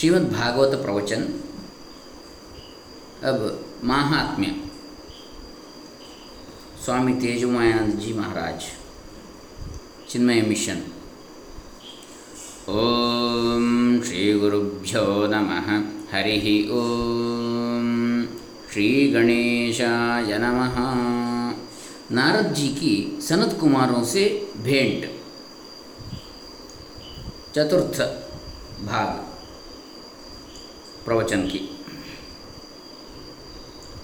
श्रीमद् भागवत प्रवचन अब महात्म्य। स्वामी तेजमानंद जी महाराज। चिन्मय मिशन। ओम श्री गुरुभ्यो नमः। हरि ओम। श्री गणेशाय नमः। नारद जी की सनत कुमारों से भेंट। चतुर्थ भाग। प्रवचन की।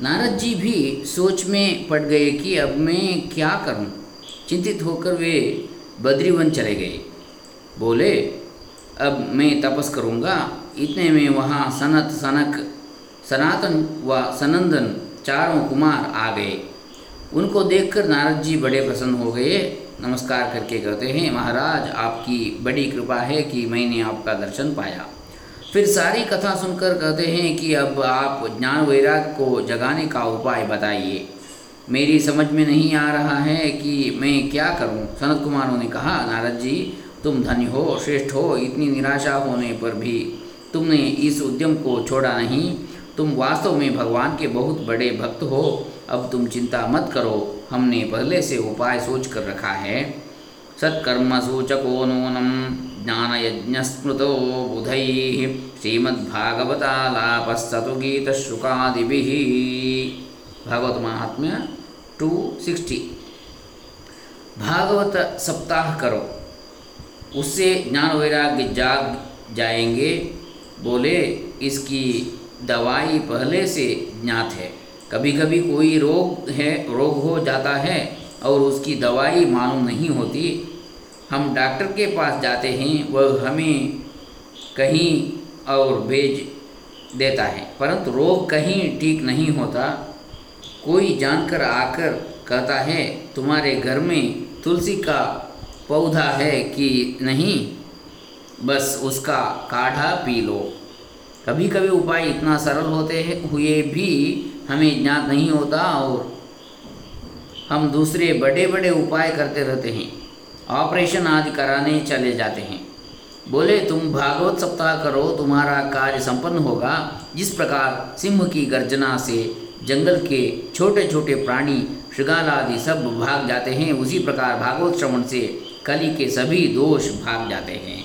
नारद जी भी सोच में पड़ गए कि अब मैं क्या करूँ? चिंतित होकर वे बद्रीवन चले गए। बोले, अब मैं तपस करूँगा। इतने में वहाँ सनत, सनक, सनातन व सनंदन चारों कुमार आ गए। उनको देखकर नारद जी बड़े प्रसन्न हो गए। नमस्कार करके कहते हैं, महाराज, आपकी बड़ी कृपा है कि मैंने आपका दर्शन पाया। फिर सारी कथा सुनकर कहते हैं कि अब आप ज्ञान वैराग को जगाने का उपाय बताइए। मेरी समझ में नहीं आ रहा है कि मैं क्या करूँ? सनत कुमारों ने कहा, नारद जी, तुम धन्य हो, श्रेष्ठ हो, इतनी निराशा होने पर भी तुमने इस उद्यम को छोड़ा नहीं। तुम वास्तव में भगवान के बहुत बड़े भक्त हो। अब तुम चिंता मत करो, हमने पहले से उपाय सोच कर रखा है। सत्कर्म सूचको नूनम ज्ञान यज्ञ स्मृतो बुध श्रीमद्भागवतालापस्तु गीतश्रुकादि भागवत महात्म्य टू सिक्सटी। भागवत सप्ताह करो उससे ज्ञान वैराग्य जाग जाएँगे बोले, इसकी दवाई पहले से ज्ञात है। कभी कभी कोई रोग है, रोग हो जाता है और उसकी दवाई मालूम नहीं होती। हम डॉक्टर के पास जाते हैं, वह हमें कहीं और भेज देता है। परंतु रोग कहीं ठीक नहीं होता। कोई जानकर आकर कहता है, तुम्हारे घर में तुलसी का पौधा है कि नहीं? बस उसका काढ़ा पी लो। कभी कभी उपाय इतना सरल होते हुए भी हमें ज्ञात नहीं होता और हम दूसरे बड़े बड़े उपाय करते रहते हैं। ऑपरेशन आदि कराने चले जाते हैं। बोले, तुम भागवत सप्ताह करो, तुम्हारा कार्य संपन्न होगा। जिस प्रकार सिंह की गर्जना से जंगल के छोटे छोटे प्राणी, श्रृगाल आदि सब भाग जाते हैं, उसी प्रकार भागवत श्रवण से कली के सभी दोष भाग जाते हैं।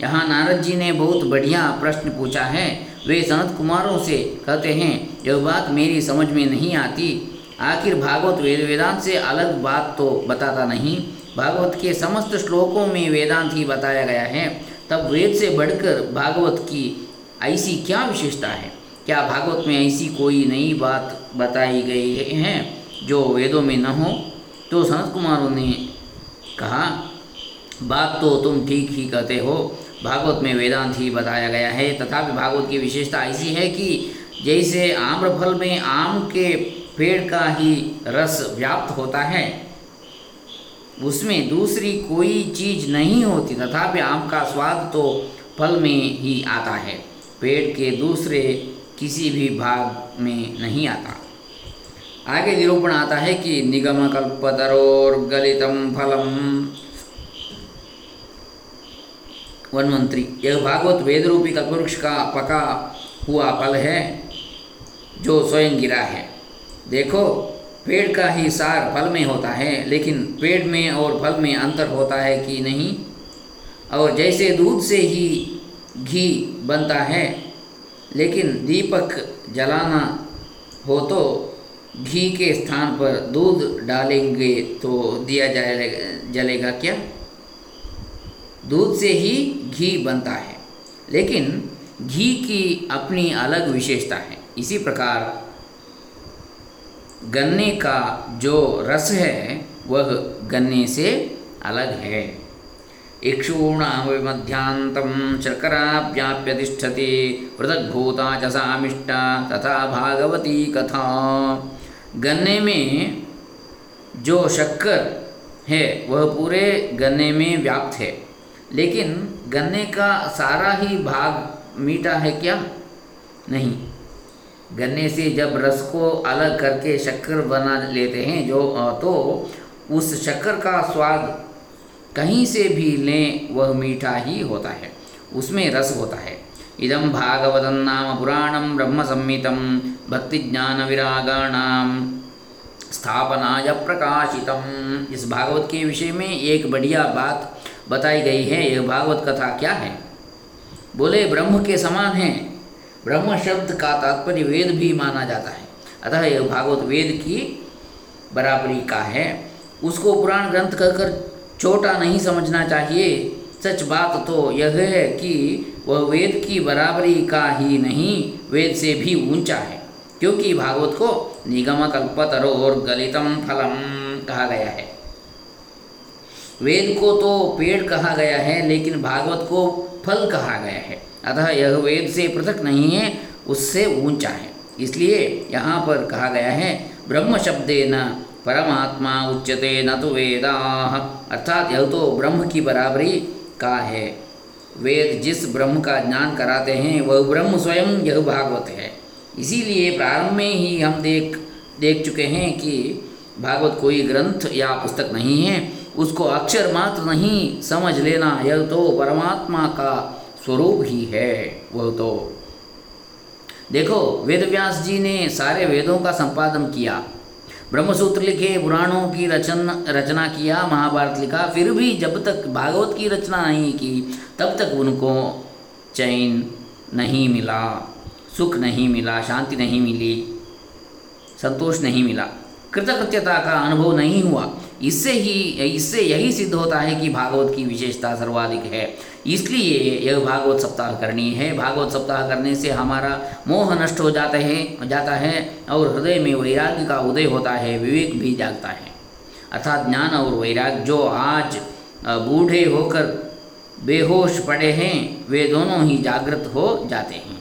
यहाँ नारद जी ने बहुत बढ़िया प्रश्न पूछा है। वे सनत कुमारों से कहते हैं, यह बात मेरी समझ में नहीं आती। आखिर भागवत वेद वेदांत से अलग बात तो बताता नहीं। भागवत के समस्त श्लोकों में वेदांत ही बताया गया है। तब वेद से बढ़कर भागवत की ऐसी क्या विशेषता है? क्या भागवत में ऐसी कोई नई बात बताई गई है जो वेदों में न हो? तो सनत कुमारों ने कहा, बात तो तुम ठीक ही कहते हो। भागवत में वेदांत ही बताया गया है। तथापि भागवत की विशेषता ऐसी है कि जैसे आम्रफल में आम के पेड़ का ही रस व्याप्त होता है। उसमें दूसरी कोई चीज़ नहीं होती, तथापि आम का स्वाद तो फल में ही आता है। पेड़ के दूसरे किसी भी भाग में नहीं आता। आगे निरूपण आता है कि निगम कल्पतरोर गलितम फलम वनमंत्री यह भागवत वेद रूपी कल्पवृक्ष का पका हुआ फल है, जो स्वयं गिरा है। देखो, पेड़ का ही सार फल में होता है, लेकिन पेड़ में और फल में अंतर होता है कि नहीं? और जैसे दूध से ही घी बनता है, लेकिन दीपक जलाना हो तो घी के स्थान पर दूध डालेंगे तो दिया जाएगा, जलेगा क्या? दूध से ही घी बनता है, लेकिन घी की अपनी अलग विशेषता है। इसी प्रकार गन्ने का जो रस है, वह गन्ने से अलग है। इक्षूणाविमध्यान्तं शर्कराव्याप्य तिष्ठति पृथग्भूता च सामिष्टा तथा भागवती कथा। गन्ने में जो शक्कर है, वह पूरे गन्ने में व्याप्त है। लेकिन गन्ने का सारा ही भाग मीठा है क्या? नहीं। गन्ने से जब रस को अलग करके शक्कर बना लेते हैं जो तो उस शक्कर का स्वाद कहीं से भी लें, वह मीठा ही होता है। उसमें रस होता है। इदम भागवतम नाम पुराणम ब्रह्म संहितम भक्ति ज्ञान विरागाणाम स्थापनाय प्रकाशितम। इस भागवत के विषय में एक बढ़िया बात बताई गई है। यह भागवत कथा क्या है? बोले, ब्रह्म के समान है। ब्रह्म शब्द का तात्पर्य वेद भी माना जाता है। अतः यह भागवत वेद की बराबरी का है। उसको पुराण ग्रंथ कहकर छोटा नहीं समझना चाहिए। सच बात तो यह है कि वह वेद की बराबरी का ही नहीं, वेद से भी ऊँचा है। क्योंकि भागवत को निगम कल्पतरो और गलितम फलम कहा गया है। वेद को तो पेड़ कहा गया है, लेकिन भागवत को फल कहा गया है। अतः यह वेद से पृथक नहीं है, उससे ऊँचा है। इसलिए यहाँ पर कहा गया है, ब्रह्म शब्दे न, परमात्मा उच्यते न तो वेदा। अर्थात यह तो ब्रह्म की बराबरी का है। वेद जिस ब्रह्म का ज्ञान कराते हैं, वह ब्रह्म स्वयं यह भागवत है। इसीलिए प्रारंभ में ही हम देख देख चुके हैं कि भागवत कोई ग्रंथ या पुस्तक नहीं है, उसको अक्षर मात्र नहीं समझ लेना, यह तो परमात्मा का स्वरूप ही है वह तो। देखो, वेदव्यास जी ने सारे वेदों का संपादन किया। ब्रह्मसूत्र लिखे, पुराणों की रचन, रचना किया, महाभारत लिखा, फिर भी जब तक भागवत की रचना नहीं की, तब तक उनको चैन नहीं मिला, सुख नहीं मिला, शांति नहीं मिली, संतोष नहीं मिला। कृतकृत्यता का अनुभव नहीं हुआ। इससे ही, इससे यही सिद्ध होता है कि भागवत की विशेषता सर्वाधिक है। इसलिए यह भागवत सप्ताह करनी है। भागवत सप्ताह करने से हमारा मोह नष्ट हो जाता है जाता है और हृदय में वैराग्य का उदय होता है, विवेक भी जागता है। अर्थात ज्ञान और वैराग्य जो आज बूढ़े होकर बेहोश पड़े हैं, वे दोनों ही जागृत हो जाते हैं।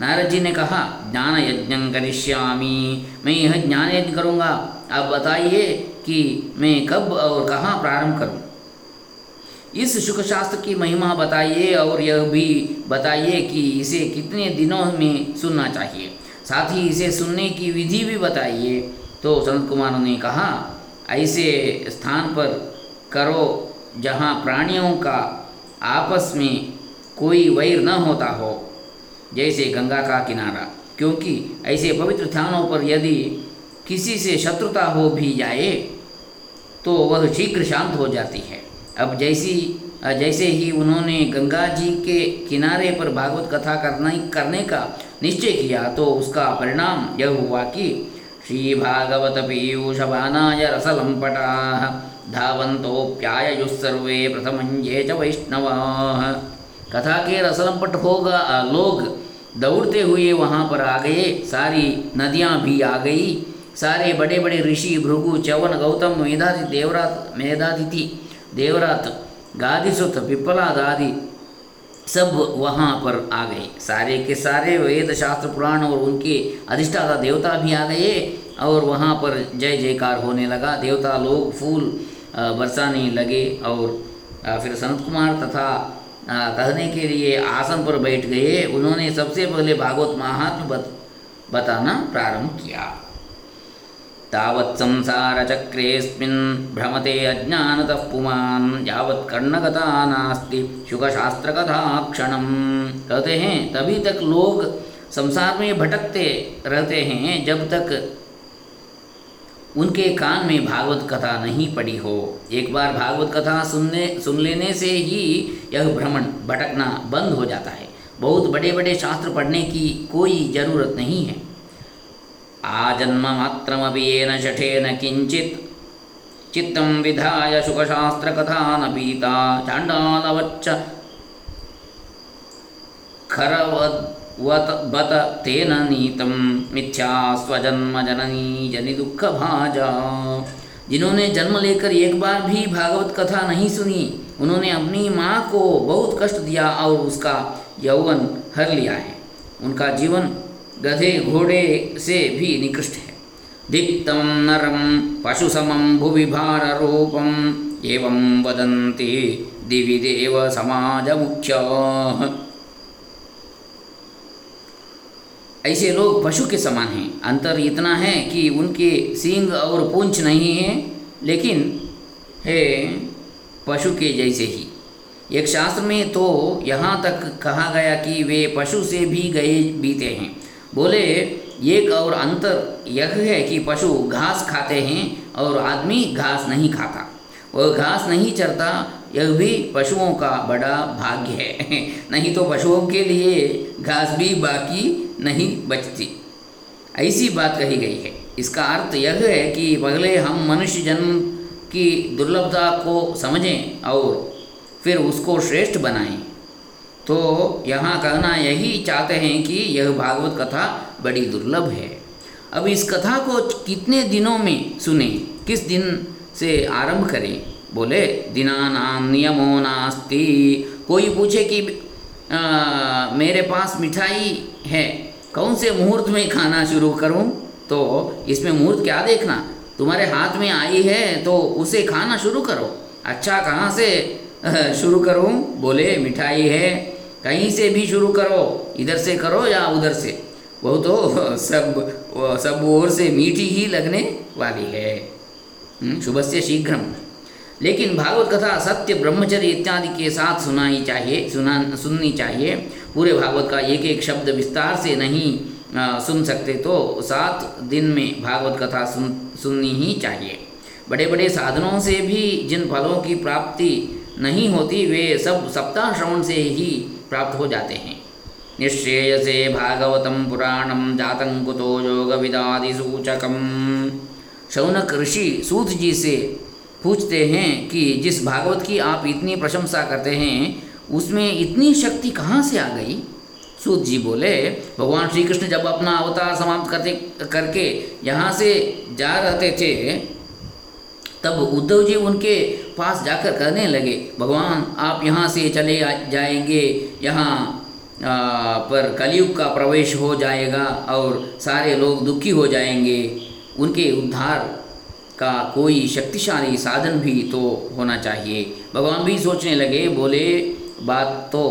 नारद जी ने कहा, ज्ञान यज्ञ करिष्यामी। मैं यह ज्ञान यज्ञ करूँगा। आप बताइए कि मैं कब और कहाँ प्रारंभ करूँ? इस शुक शास्त्र की महिमा बताइए और यह भी बताइए कि इसे कितने दिनों में सुनना चाहिए। साथ ही इसे सुनने की विधि भी बताइए। तो संत कुमार ने कहा, ऐसे स्थान पर करो जहाँ प्राणियों का आपस में कोई वैर न होता हो, जैसे गंगा का किनारा। क्योंकि ऐसे पवित्र स्थानों पर यदि किसी से शत्रुता हो भी जाए तो वह शीघ्र शांत हो जाती है। अब जैसी, जैसे ही उन्होंने गंगा जी के किनारे पर भागवत कथा करना, करने का निश्चय किया तो उसका परिणाम यह हुआ कि श्री भागवत पीयूषवानाय रसलंपटा धावंतोप्यायुस्सर्वे प्रथम ये च वैष्णव। कथा के रसलंपट होगा, लोग दौड़ते हुए वहाँ पर आ गए, सारी नदियाँ भी आ गई सारे बड़े बड़े ऋषि भृगु चवन गौतम मेधाति देवरात मेधातिथि देवरात गादिसुत पिपलाद आदि सब वहाँ पर आ गए। सारे के सारे वेद शास्त्र पुराण और उनके अधिष्ठाता देवता भी आ गए और वहाँ पर जय जयकार होने लगा। देवता लोग फूल बरसाने लगे और फिर संत कुमार तथा कहने के लिए आसन पर बैठ गए। उन्होंने सबसे पहले भागवत महात्म बत, बताना प्रारंभ किया। तावत् संसारचक्रेऽस्मिन् भ्रमते अज्ञानतः पुमान्, यावत् कर्णकथा नास्ति क्षणम कहते हैं, तभी तक लोग संसार में भटकते रहते हैं, जब तक उनके कान में भागवत कथा नहीं पड़ी हो। एक बार भागवत कथा सुनने, सुन लेने से ही यह भ्रमण, भटकना बंद हो जाता है। बहुत बड़े बड़े शास्त्र पढ़ने की कोई ज़रूरत नहीं है। आजन्म मात्रमपि येन शठेन किंचित चित्तं विधाय शुकशास्त्रकथा न पीता चाण्डालवच्च खरवद् वत बत तेन नीतम मिथ्या स्वजन्म जननी जनि दुख जिन्होंने जन्म लेकर एक बार भी भागवत कथा नहीं सुनी, उन्होंने अपनी माँ को बहुत कष्ट दिया और उसका यौवन हर लिया है। उनका जीवन गधे घोड़े से भी निकृष्ट है। दीप्तम नरम पशु समम भुवि भार रूपम एवं वदंती दिवि देव समाज मुख्य ऐसे लोग पशु के समान हैं। अंतर इतना है कि उनके सींग और पूंछ नहीं हैं, लेकिन है पशु के जैसे ही। एक शास्त्र में तो यहाँ तक कहा गया कि वे पशु से भी गए, बीते हैं। बोले, एक और अंतर यह है कि पशु घास खाते हैं और आदमी घास नहीं खाता। वह घास नहीं चरता, यह भी पशुओं का बड़ा भाग्य है। नहीं तो पशुओं के लिए घास भी बाकी नहीं बचती। ऐसी बात कही गई है। इसका अर्थ यह है कि पहले हम मनुष्य जन्म की दुर्लभता को समझें और फिर उसको श्रेष्ठ बनाएँ। तो यहाँ कहना यही चाहते हैं कि यह भागवत कथा बड़ी दुर्लभ है। अब इस कथा को कितने दिनों में सुने किस दिन से आरंभ करें? बोले नाम नियमो नास्ति। कोई पूछे कि आ, मेरे पास मिठाई है कौन से मुहूर्त में खाना शुरू करूँ? तो इसमें मुहूर्त क्या देखना? तुम्हारे हाथ में आई है तो उसे खाना शुरू करो। अच्छा कहाँ से शुरू करूँ? बोले मिठाई है कहीं से भी शुरू करो इधर से करो या उधर से। वो तो सब सब ओर से मीठी ही लगने वाली है। हम्म, शुभ से शीघ्र। लेकिन भागवत कथा सत्य ब्रह्मचर्य इत्यादि के साथ सुनाई चाहिए सुना सुननी चाहिए। पूरे भागवत का एक एक शब्द विस्तार से नहीं आ, सुन सकते तो सात दिन में भागवत कथा सुन सुननी ही चाहिए। बड़े बड़े साधनों से भी जिन फलों की प्राप्ति नहीं होती वे सब सप्ताह श्रवण से ही प्राप्त हो जाते हैं। निश्चेयसे भागवतम पुराणम जातंकुतो योग विदादि सूचकम शौनक ऋषि सूत जी से पूछते हैं कि जिस भागवत की आप इतनी प्रशंसा करते हैं, उसमें इतनी शक्ति कहाँ से आ गई? सूत जी बोले, भगवान श्री कृष्ण जब अपना अवतार समाप्त करते, करके यहाँ से जा रहते थे तब उद्धव जी उनके पास जाकर कहने लगे, भगवान, आप यहाँ से चले जाएँगे। यहाँ पर कलयुग का प्रवेश हो जाएगा और सारे लोग दुखी हो जाएँगे। उनके उद्धार का कोई शक्तिशाली साधन भी तो होना चाहिए। भगवान भी सोचने लगे, बोले, बात तो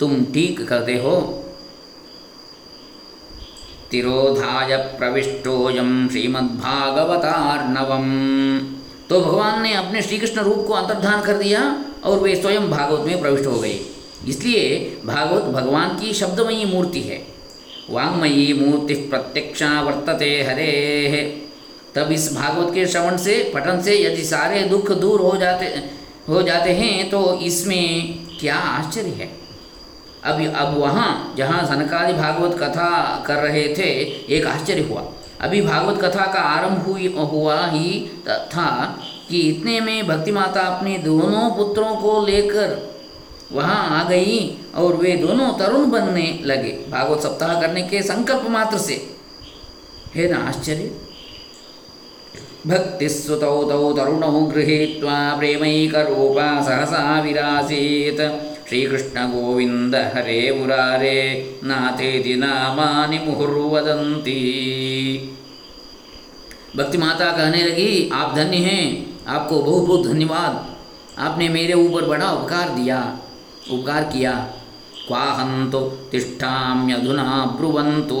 तुम ठीक करते हो। तिरोधाय प्रविष्टोयम श्रीमद्भागवतार्णवम। तो भगवान ने अपने श्री कृष्ण रूप को अंतर्धान कर दिया और वे स्वयं भागवत में प्रविष्ट हो गए। इसलिए भागवत भगवान की शब्दमयी मूर्ति है। वांगमयी मूर्ति प्रत्यक्षा वर्तते, हरे तब इस भागवत के श्रवण से, पठन से यदि सारे दुख दूर हो जाते हो जाते हैं तो इसमें क्या आश्चर्य है? अब अब वहाँ जहाँ सनकादि भागवत कथा कर रहे थे, एक आश्चर्य हुआ। अभी भागवत कथा का आरंभ हुई, हुआ ही था कि इतने में भक्ति माता अपने दोनों पुत्रों को लेकर वहाँ आ गई और वे दोनों तरुण बनने लगे। भागवत सप्ताह करने के संकल्प मात्र से। है ना आश्चर्य? भक्तिस्वतौ तौ तरुणौ गृहीत्वा प्रेमैकरूपा सहसा विरासीत् श्रीकृष्णगोविन्द हरे मुरारे नाथेति नामानि मुहुर्वदन्ति। भक्ति माता कहने लगी, आप धन्य हैं, आपको बहुत बहुत धन्यवाद। आपने मेरे ऊपर बड़ा उपकार दिया, उपकार किया। क्वाहंतो तिष्ठाम्यधुना ब्रुवंतो।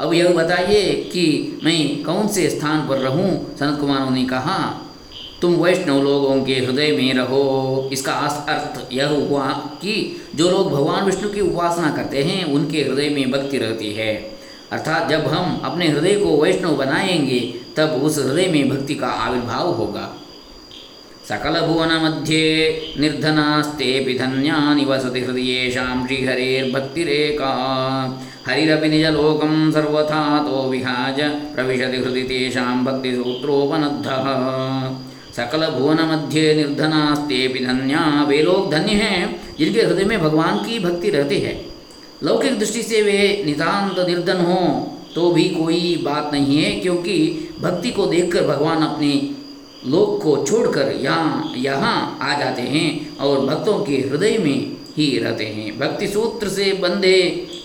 अब यह बताइए कि मैं कौन से स्थान पर रहूँ? सनत कुमारों ने कहा तुम वैष्णव लोगों के हृदय में रहो। इसका अर्थ यह हुआ कि जो लोग भगवान विष्णु की उपासना करते हैं, उनके हृदय में भक्ति रहती है। अर्थात जब हम अपने हृदय को वैष्णव बनाएँगे, तब उस हृदय में भक्ति का आविर्भाव होगा। सकलभुवनमध्ये निर्धनास्तेऽपि धन्या निवसति हृदयेषां श्रीहरेर्भक्तिरेका। हरिरपि निजलोकं सर्वथा तो विहाज प्रविशति हृदि तेषां भक्तिसूत्रोपनद्धः। सकल भुवन मध्य निर्धनास्तेऽपि धन्या वे लोग धन्य हैं, जिनके हृदय में भगवान की भक्ति रहती है। लौकिक दृष्टि से वे नितांत निर्धन हों तो भी कोई बात नहीं है, क्योंकि भक्ति को देखकर भगवान अपने लोक को छोड़कर यहाँ यहाँ आ जाते हैं और भक्तों के हृदय में ही रहते हैं। भक्ति सूत्र से बंधे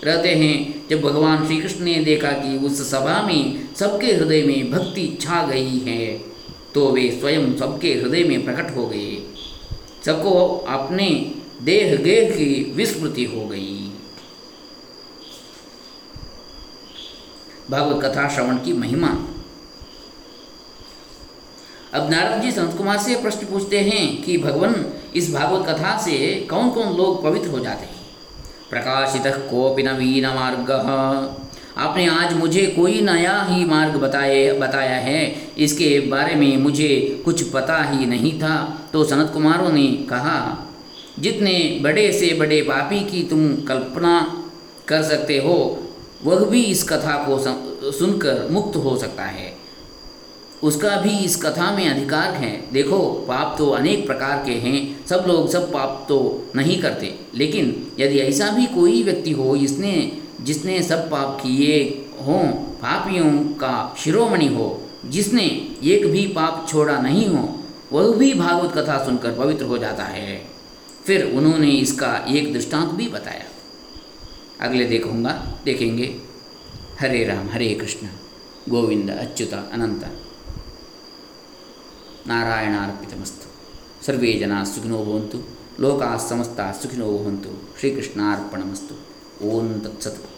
रहते हैं। जब भगवान श्री कृष्ण ने देखा कि उस सभा में सबके हृदय में भक्ति छा गई है तो वे स्वयं सबके हृदय में प्रकट हो गए। सबको अपने देह गेह की विस्मृति हो गई। भागवत कथा श्रवण की महिमा। अब नारद जी संत कुमार से प्रश्न पूछते हैं कि भगवान, इस भागवत कथा से कौन कौन लोग पवित्र हो जाते हैं? प्रकाशित कोपि नवीन मार्ग। आपने आज मुझे कोई नया ही मार्ग बताए, बताया है। इसके बारे में मुझे कुछ पता ही नहीं था। तो सनत कुमारों ने कहा, जितने बड़े से बड़े पापी की तुम कल्पना कर सकते हो, वह भी इस कथा को सुनकर मुक्त हो सकता है। उसका भी इस कथा में अधिकार है। देखो, पाप तो अनेक प्रकार के हैं। सब लोग सब पाप तो नहीं करते। लेकिन यदि ऐसा भी कोई व्यक्ति हो जिसने जिसने सब पाप किए हों, पापियों का शिरोमणि हो, जिसने एक भी पाप छोड़ा नहीं हो, वह भी भागवत कथा सुनकर पवित्र हो जाता है। फिर उन्होंने इसका एक दृष्टांत भी बताया। अगले देखूँगा, देखेंगे। हरे राम, हरे कृष्ण, गोविंद, अच्युत, अनंत। नारायणार्पितमस्तु। सर्वे जना सुखिनो भवन्तु। लोका समस्ता सुखिनो भवन्तु। श्रीकृष्णार्पणमस्तु। ओम तत्सत्।